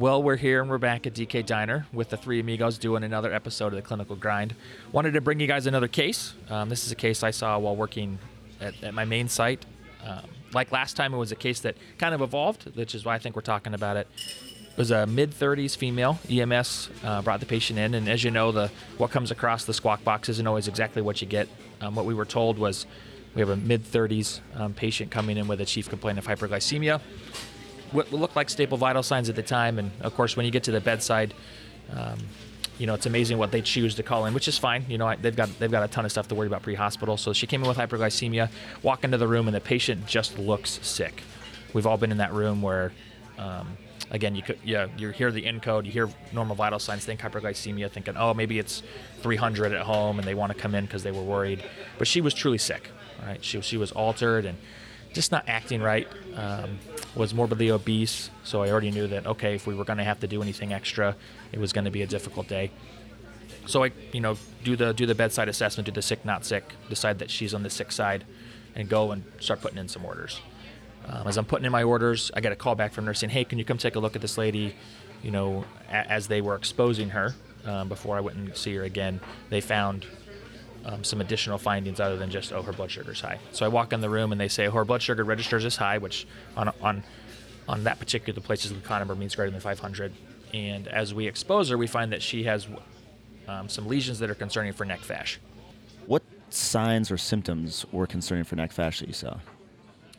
Well, we're here and we're back at DK Diner with the three amigos doing another episode of the Clinical Grind. Wanted to bring you guys another case. Um, this is a case I saw while working at, at my main site. Um, like last time, it was a case that kind of evolved, which is why I think we're talking about it. It was a mid 30s female. EMS uh, brought the patient in, and as you know, the what comes across the squawk box isn't always exactly what you get. Um, what we were told was we have a mid 30s um, patient coming in with a chief complaint of hyperglycemia what looked like staple vital signs at the time. And of course, when you get to the bedside, um, you know, it's amazing what they choose to call in, which is fine. You know, they've got they've got a ton of stuff to worry about pre-hospital. So she came in with hyperglycemia, walk into the room, and the patient just looks sick. We've all been in that room where, um, again, you could yeah, you hear the encode, you hear normal vital signs, think hyperglycemia, thinking, oh, maybe it's 300 at home, and they want to come in because they were worried. But she was truly sick. Right? She she was altered and just not acting right. Um, was morbidly obese, so I already knew that okay, if we were going to have to do anything extra, it was going to be a difficult day. So I, you know, do the do the bedside assessment, do the sick not sick, decide that she's on the sick side, and go and start putting in some orders. Um, as I'm putting in my orders, I get a call back from nurse saying, "Hey, can you come take a look at this lady?" You know, a- as they were exposing her um, before I went and see her again, they found um, some additional findings other than just oh her blood sugar's high. So I walk in the room and they say oh, her blood sugar registers as high, which on on on that particular place's glucon number means greater than 500. And as we expose her, we find that she has um, some lesions that are concerning for nec fasc. What signs or symptoms were concerning for nec fasc that you saw?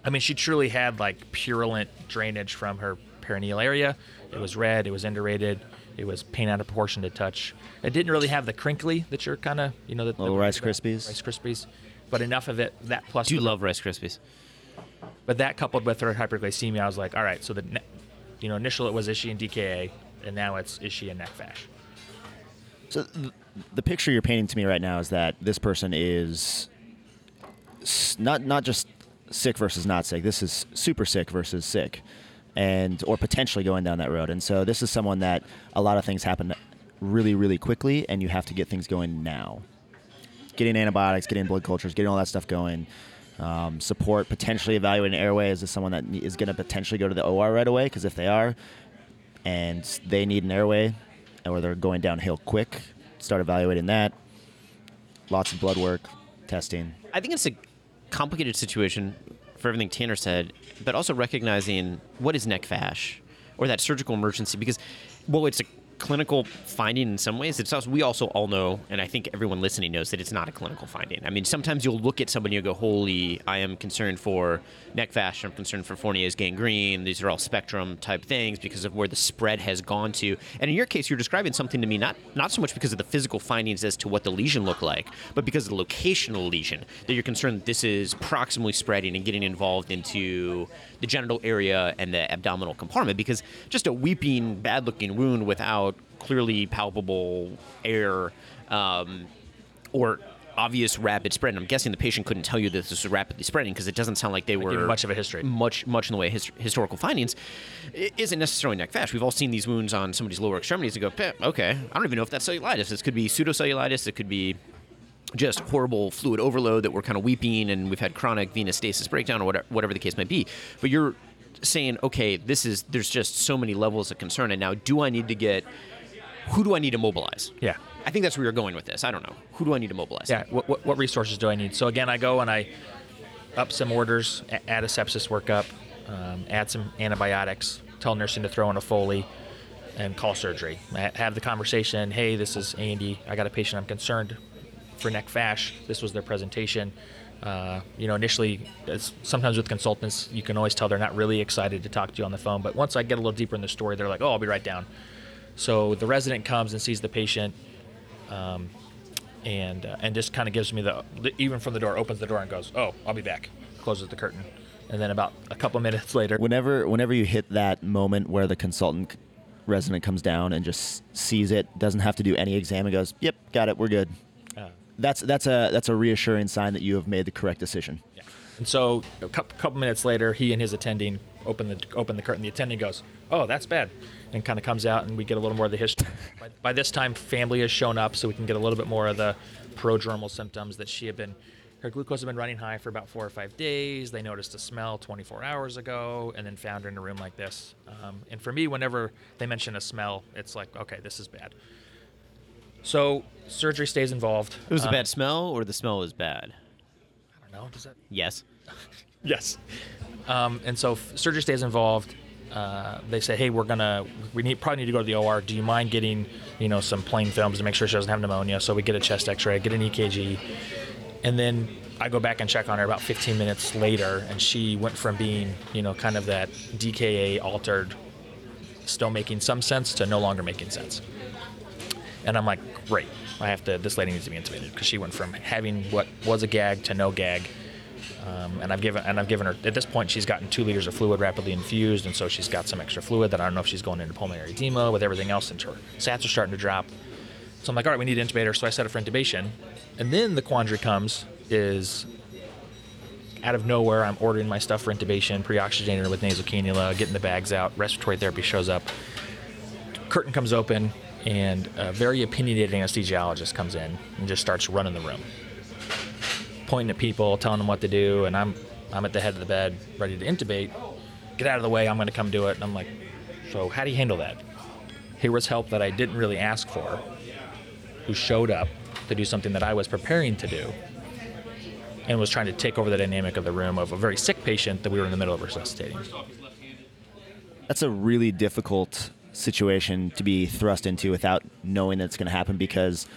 I mean, she truly had like purulent drainage from her perineal area. It was red. It was indurated. It was paint out of proportion to touch. It didn't really have the crinkly that you're kind of, you know, the Little the, Rice Krispies? Rice Krispies, but enough of it. That plus, Do with- love Rice Krispies. but that coupled with her hyperglycemia, I was like, all right. So the, ne- you know, initial it was is she in DKA, and now it's is she in nec fasc. So th- the picture you're painting to me right now is that this person is s- not not just sick versus not sick. This is super sick versus sick, and or potentially going down that road. And so this is someone that a lot of things happen really really quickly, and you have to get things going now. Getting antibiotics, getting blood cultures, getting all that stuff going. Um, support potentially evaluating airway. Is this someone that is going to potentially go to the OR right away? Because if they are, and they need an airway, or they're going downhill quick, start evaluating that. Lots of blood work, testing. I think it's a complicated situation for everything Tanner said, but also recognizing what is nec fasc or that surgical emergency because, well, it's a clinical finding in some ways. It's also, we also all know, and I think everyone listening knows that it's not a clinical finding. I mean, sometimes you'll look at somebody and go, "Holy, I am concerned for nec fasc. I'm concerned for Fournier's gangrene. These are all spectrum type things because of where the spread has gone to." And in your case, you're describing something to me not not so much because of the physical findings as to what the lesion looked like, but because of the locational lesion that you're concerned that this is proximally spreading and getting involved into the genital area and the abdominal compartment. Because just a weeping, bad-looking wound without clearly palpable air. Um, or obvious rapid spread. And I'm guessing the patient couldn't tell you that this was rapidly spreading because it doesn't sound like they were much of a history. Much, much in the way of his, historical findings. It isn't necessarily nec fasc. We've all seen these wounds on somebody's lower extremities and go, "Eh, okay, I don't even know if that's cellulitis. This could be pseudocellulitis. It could be just horrible fluid overload that we're kind of weeping and we've had chronic venous stasis breakdown or whatever, whatever the case might be. But you're saying, okay, this is there's just so many levels of concern, and now do I need to get who do I need to mobilize? Yeah. I think that's where you're going with this. I don't know. Who do I need to mobilize? Yeah. What, what, what resources do I need? So again, I go and I up some orders, add a sepsis workup, um, add some antibiotics, tell nursing to throw in a Foley, and call surgery. Ha- Have the conversation. Hey, this is Andy. I got a patient. I'm concerned for nec fasc. This was their presentation. Uh, you know, initially, sometimes with consultants, you can always tell they're not really excited to talk to you on the phone. But once I get a little deeper in the story, they're like, "Oh, I'll be right down." So the resident comes and sees the patient, um, and uh, and just kind of gives me the even from the door, opens the door and goes, "Oh, I'll be back." Closes the curtain, and then about a couple minutes later, Whenever, whenever you hit that moment where the consultant resident comes down and just sees it, doesn't have to do any exam, and goes, "Yep, got it, we're good." uh, That's that's a that's a reassuring sign that you have made the correct decision. Yeah. And so a couple, couple minutes later, he and his attending open the open the curtain. The attendant goes, "Oh, that's bad," and kind of comes out, and we get a little more of the history. by, by this time, family has shown up, so we can get a little bit more of the prodromal symptoms that she had been her glucose had been running high for about four or five days. They noticed a smell 24 hours ago, and then found her in a room like this. Um, and for me, whenever they mention a smell, it's like, okay, this is bad. So surgery stays involved. It was a Um, bad smell, or the smell was bad. I don't know. Does that? Yes. Yes. Um, and so surgery stays involved. Uh, they say, hey, we're gonna, we need probably need to go to the OR. Do you mind getting, you know, some plain films to make sure she doesn't have pneumonia? So we get a chest X-ray, get an EKG, and then I go back and check on her about 15 minutes later, and she went from being, you know, kind of that DKA altered, still making some sense to no longer making sense. And I'm like, great, I have to. This lady needs to be intubated because she went from having what was a gag to no gag. Um, and I've given and I've given her at this point she's gotten two liters of fluid rapidly infused, and so she's got some extra fluid that I don't know if she's going into pulmonary edema with everything else, and her sats are starting to drop. So I'm like, all right, we need to intubate her. So I set up for intubation, and then the quandary comes is out of nowhere I'm ordering my stuff for intubation, pre-oxygenating her with nasal cannula, getting the bags out. Respiratory therapy shows up. Curtain comes open, and a very opinionated anesthesiologist comes in and just starts running the room pointing at people, telling them what to do, and I'm I'm at the head of the bed, ready to intubate. Get out of the way, I'm going to come do it. And I'm like, so how do you handle that? Here was help that I didn't really ask for, who showed up to do something that I was preparing to do, and was trying to take over the dynamic of the room of a very sick patient that we were in the middle of resuscitating. That's a really difficult situation to be thrust into without knowing that it's going to happen because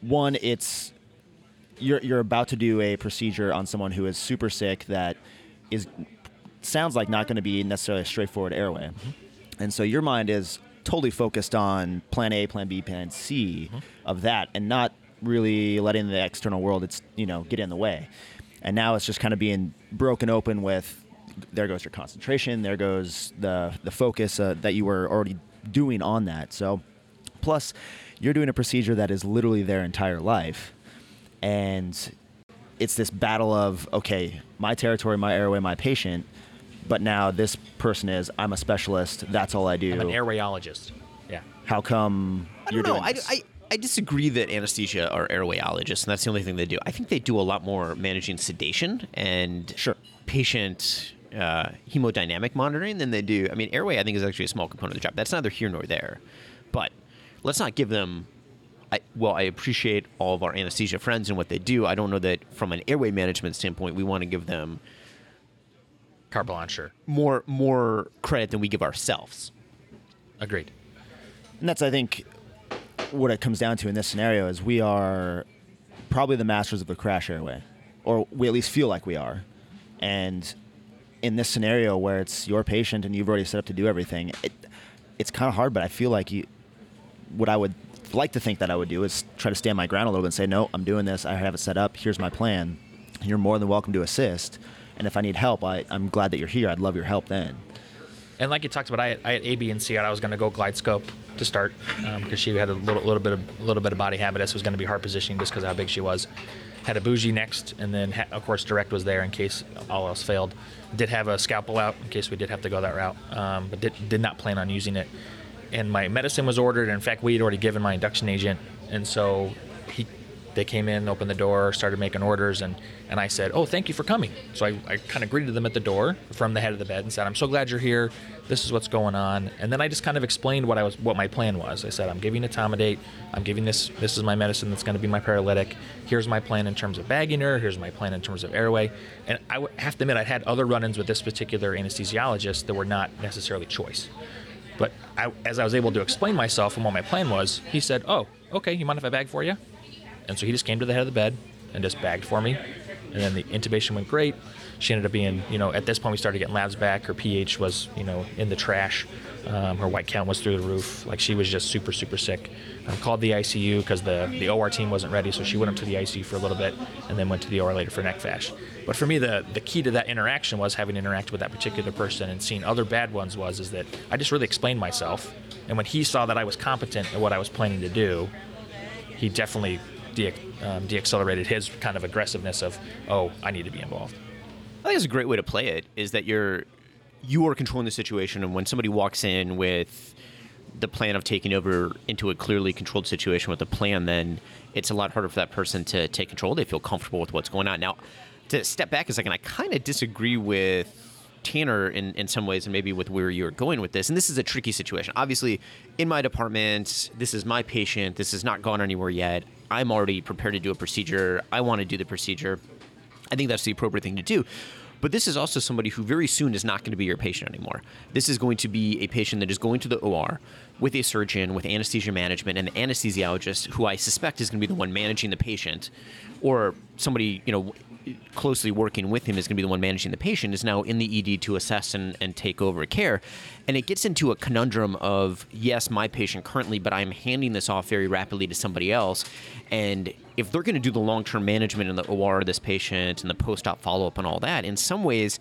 one, it's you're you're about to do a procedure on someone who is super sick that is sounds like not going to be necessarily a straightforward airway, and so your mind is totally focused on plan A, plan B, plan C of that, and not really letting the external world it's you know get in the way. And now it's just kind of being broken open with there goes your concentration, there goes the the focus uh, that you were already doing on that. So plus you're doing a procedure that is literally their entire life and it's this battle of okay my territory my airway my patient but now this person is i'm a specialist that's all i do I'm an airwayologist. Yeah. how come I you're don't know. doing I, this? I, I disagree that anesthesia are airwayologists, and that's the only thing they do. I think they do a lot more managing sedation and Sure. patient uh, hemodynamic monitoring than they do. I mean, airway I think is actually a small component of the job. That's neither here nor there. But let's not give them. I, well, I appreciate all of our anesthesia friends and what they do. I don't know that from an airway management standpoint, we want to give them Carte blanche, more more credit than we give ourselves. Agreed. and that's i think what it comes down to in this scenario is we are probably the masters of the crash airway or we at least feel like we are and in this scenario where it's your patient and you've already set up to do everything it, it's kind of hard but i feel like you what i would like to think that i would do is try to stand my ground a little bit and say no i'm doing this i have it set up here's my plan you're more than welcome to assist and if i need help I, i'm glad that you're here i'd love your help then And like you talked about, I I had A, B, and C out. I was going to go GlideScope to start because she had a little, little bit of a little bit of body habitus. Was going to be hard positioning just because how big she was. Had a bougie next, and then ha- of course direct was there in case all else failed. Did have a scalpel out in case we did have to go that route, um, but did, did not plan on using it. And my medicine was ordered. In fact, we had already given my induction agent, and so he they came in, opened the door, started making orders, and, and I said, Oh, thank you for coming. So I, I kind of greeted them at the door from the head of the bed and said, I'm so glad you're here. This is what's going on. And then I just kind of explained what I was what my plan was. I said, I'm giving etomidate, I'm giving this this is my medicine that's gonna be my paralytic. Here's my plan in terms of bagging her, here's my plan in terms of airway. And I have to admit I'd had other run-ins with this particular anesthesiologist that were not necessarily choice. But I, as I was able to explain myself and what my plan was, he said, "Oh, okay. You mind if I bag for you?" And so he just came to the head of the bed and just bagged for me. And then the intubation went great. She ended up being, you know, at this point we started getting labs back. Her pH was, you know, in the trash. Um, her white count was through the roof. Like she was just super, super sick. I called the ICU because the, the OR team wasn't ready, so she went up to the ICU for a little bit and then went to the OR later for nec fasc. But for me, the, the key to that interaction was having interacted with that particular person and seeing other bad ones was is that I just really explained myself. And when he saw that I was competent at what I was planning to do, he definitely de- um, deaccelerated his kind of aggressiveness of, oh, I need to be involved. Think it's a great way to play it is that you're you are controlling the situation and when somebody walks in with the plan of taking over into a clearly controlled situation with a plan, then it's a lot harder for that person to take control. They feel comfortable with what's going on. Now, to step back a second, I kind of disagree with Tanner in, in some ways and maybe with where you're going with this. And this is a tricky situation. Obviously, in my department, this is my patient. This has not gone anywhere yet. I'm already prepared to do a procedure. I want to do the procedure. I think that's the appropriate thing to do. But this is also somebody who very soon is not going to be your patient anymore. This is going to be a patient that is going to the OR with a surgeon, with anesthesia management, and the anesthesiologist, who I suspect is going to be the one managing the patient, or somebody, you know, closely working with him is going to be the one managing the patient is now in the ED to assess and, and take over care. And it gets into a conundrum of, yes, my patient currently, but I'm handing this off very rapidly to somebody else. And if they're going to do the long term management in the OR of this patient and the post op follow up and all that, in some ways,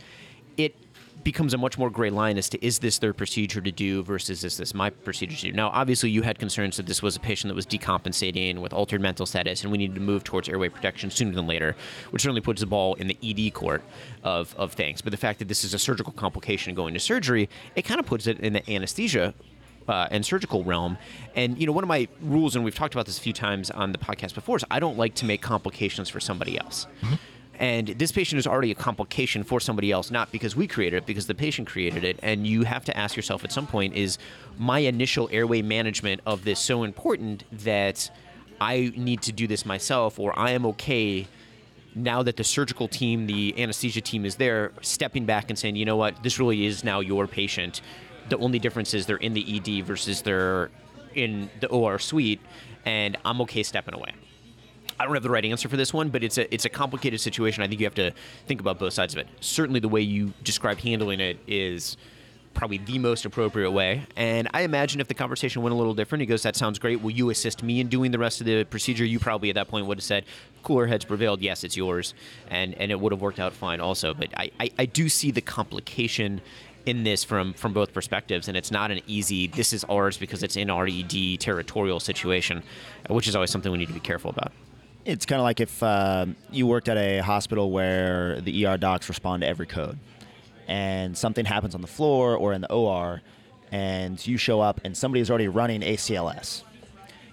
becomes a much more gray line as to is this their procedure to do versus is this my procedure to do. Now, obviously, you had concerns that this was a patient that was decompensating with altered mental status, and we needed to move towards airway protection sooner than later, which certainly puts the ball in the ED court of, of things. But the fact that this is a surgical complication going to surgery, it kind of puts it in the anesthesia uh, and surgical realm. And you know, one of my rules, and we've talked about this a few times on the podcast before, is I don't like to make complications for somebody else. Mm-hmm. And this patient is already a complication for somebody else, not because we created it, because the patient created it. And you have to ask yourself at some point is my initial airway management of this so important that I need to do this myself, or I am okay now that the surgical team, the anesthesia team is there, stepping back and saying, you know what, this really is now your patient. The only difference is they're in the ED versus they're in the OR suite, and I'm okay stepping away. I don't have the right answer for this one, but it's a it's a complicated situation. I think you have to think about both sides of it. Certainly, the way you describe handling it is probably the most appropriate way. And I imagine if the conversation went a little different, he goes, "That sounds great. Will you assist me in doing the rest of the procedure?" You probably at that point would have said, "Cooler heads prevailed. Yes, it's yours," and and it would have worked out fine also. But I I, I do see the complication in this from from both perspectives, and it's not an easy. This is ours because it's in RED territorial situation, which is always something we need to be careful about. It's kind of like if uh, you worked at a hospital where the ER docs respond to every code, and something happens on the floor or in the OR, and you show up and somebody is already running ACLS.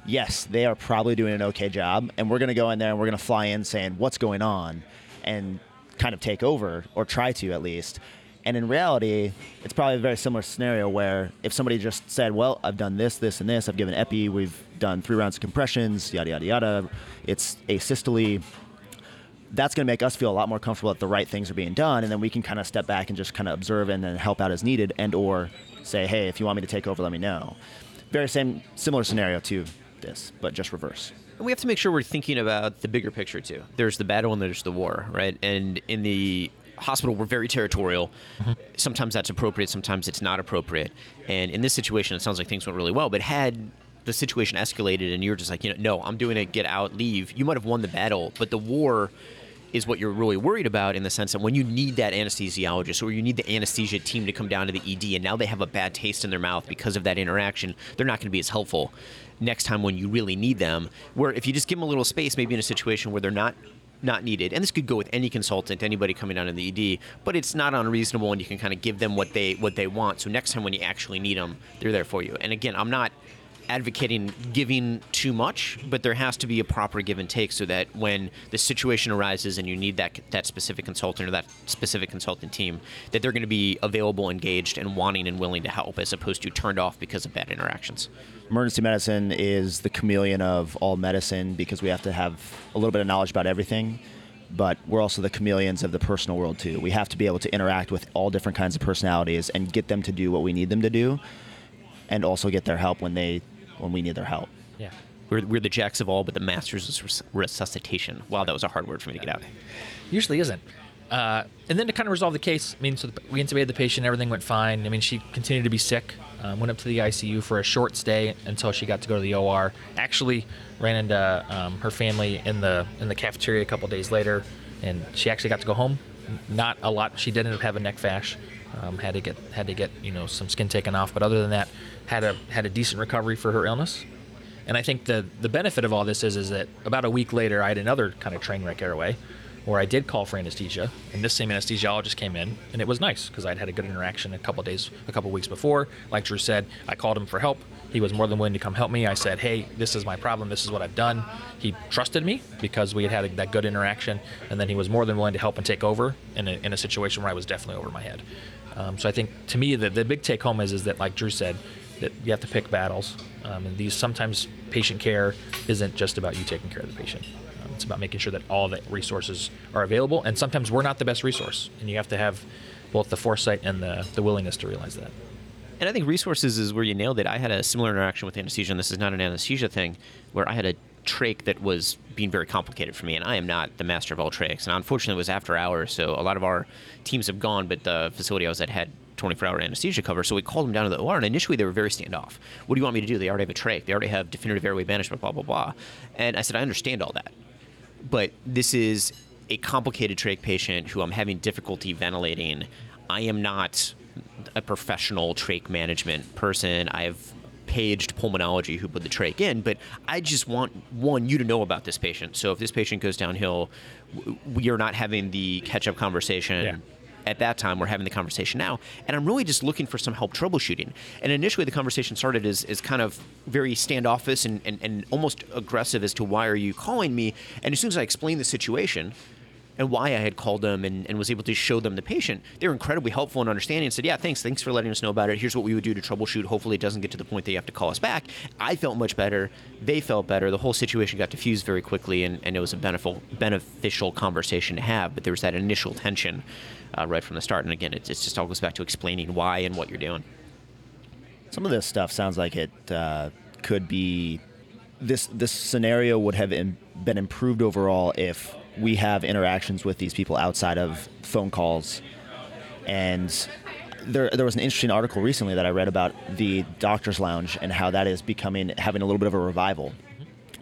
Yes, they are probably doing an okay job, and we're going to go in there and we're going to fly in saying what's going on, and kind of take over or try to at least. And in reality, it's probably a very similar scenario where if somebody just said, "Well, I've done this, this, and this. I've given epi. We've done three rounds of compressions. Yada yada yada. It's asystole." That's going to make us feel a lot more comfortable that the right things are being done, and then we can kind of step back and just kind of observe and then help out as needed, and or say, "Hey, if you want me to take over, let me know." Very same, similar scenario to this, but just reverse. we have to make sure we're thinking about the bigger picture too. There's the battle and there's the war, right? And in the hospital we're very territorial. Mm-hmm. Sometimes that's appropriate, sometimes it's not appropriate. And in this situation, it sounds like things went really well. But had the situation escalated and you're just like, you know, no, I'm doing it, get out, leave, you might have won the battle. But the war is what you're really worried about in the sense that when you need that anesthesiologist or you need the anesthesia team to come down to the ED and now they have a bad taste in their mouth because of that interaction, they're not going to be as helpful next time when you really need them. Where if you just give them a little space, maybe in a situation where they're not not needed. And this could go with any consultant, anybody coming down in the ED, but it's not unreasonable and you can kind of give them what they what they want. So next time when you actually need them, they're there for you. And again, I'm not advocating giving too much, but there has to be a proper give and take so that when the situation arises and you need that that specific consultant or that specific consultant team, that they're going to be available, engaged, and wanting and willing to help, as opposed to turned off because of bad interactions. Emergency medicine is the chameleon of all medicine because we have to have a little bit of knowledge about everything but we're also the chameleons of the personal world too. We have to be able to interact with all different kinds of personalities and get them to do what we need them to do, and also get their help when they when we need their help. Yeah. We're, we're the jacks of all, but the masters of resuscitation. Wow, that was a hard word for me to get out. Usually isn't. Uh, and then to kind of resolve the case, I mean, so the, we intubated the patient, everything went fine. I mean, she continued to be sick. Um, went up to the ICU for a short stay until she got to go to the OR. Actually, ran into um, her family in the in the cafeteria a couple days later, and she actually got to go home. Not a lot. She did end up having nec fasc. Um, had to get had to get you know some skin taken off, but other than that, had a had a decent recovery for her illness. And I think the the benefit of all this is is that about a week later, I had another kind of train wreck airway, where I did call for anesthesia, and this same anesthesiologist came in, and it was nice because I'd had a good interaction a couple days, a couple weeks before. Like Drew said, I called him for help. He was more than willing to come help me. I said, "Hey, this is my problem. This is what I've done." He trusted me because we had had that good interaction, and then he was more than willing to help and take over in a, in a situation where I was definitely over my head. Um, so I think to me the, the big take home is is that like Drew said, that you have to pick battles, um, and these sometimes patient care isn't just about you taking care of the patient. Um, it's about making sure that all the resources are available, and sometimes we're not the best resource, and you have to have both the foresight and the, the willingness to realize that. And I think resources is where you nailed it. I had a similar interaction with anesthesia, and this is not an anesthesia thing, where I had a trach that was being very complicated for me, and I am not the master of all trachs. And unfortunately, it was after hours, so a lot of our teams have gone, but the facility I was at had 24 hour anesthesia cover, so we called them down to the OR, and initially they were very standoff. What do you want me to do? They already have a trach, they already have definitive airway management, blah, blah, blah. And I said, I understand all that, but this is a complicated trach patient who I'm having difficulty ventilating. I am not a professional trach management person. I've paged pulmonology who put the trach in, but I just want one you to know about this patient. So if this patient goes downhill, we are not having the catch up conversation. Yeah. At that time, we're having the conversation now, and I'm really just looking for some help troubleshooting. And initially, the conversation started as, as kind of very standoffish and, and, and almost aggressive as to why are you calling me. And as soon as I explained the situation, and why I had called them and, and was able to show them the patient, they were incredibly helpful and understanding and said, Yeah, thanks. Thanks for letting us know about it. Here's what we would do to troubleshoot. Hopefully, it doesn't get to the point that you have to call us back. I felt much better. They felt better. The whole situation got diffused very quickly, and, and it was a beneficial, beneficial conversation to have. But there was that initial tension uh, right from the start. And again, it, it just all goes back to explaining why and what you're doing. Some of this stuff sounds like it uh, could be this this scenario would have been improved overall if we have interactions with these people outside of phone calls. And there there was an interesting article recently that I read about the doctors lounge and how that is becoming having a little bit of a revival.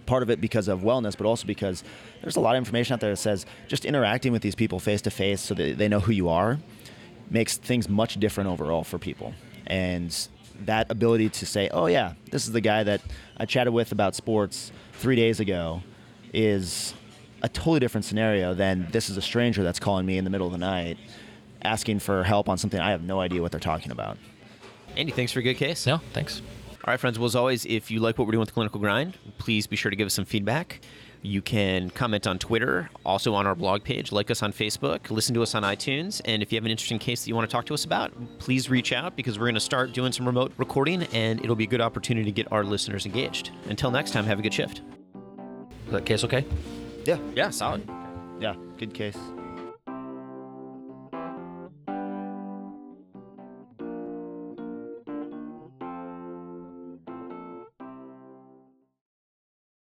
Part of it because of wellness, but also because there's a lot of information out there that says just interacting with these people face to face so that they know who you are makes things much different overall for people. And that ability to say, oh, yeah, this is the guy that I chatted with about sports three days ago is a totally different scenario than this is a stranger that's calling me in the middle of the night asking for help on something I have no idea what they're talking about. Andy, thanks for a good case. No, thanks. All right, friends. Well, as always, if you like what we're doing with the Clinical Grind, please be sure to give us some feedback. You can comment on Twitter, also on our blog page, like us on Facebook, listen to us on iTunes, and if you have an interesting case that you want to talk to us about, please reach out because we're going to start doing some remote recording and it'll be a good opportunity to get our listeners engaged. Until next time, have a good shift. Is that case okay? Yeah. Yeah, solid. Yeah. Good case.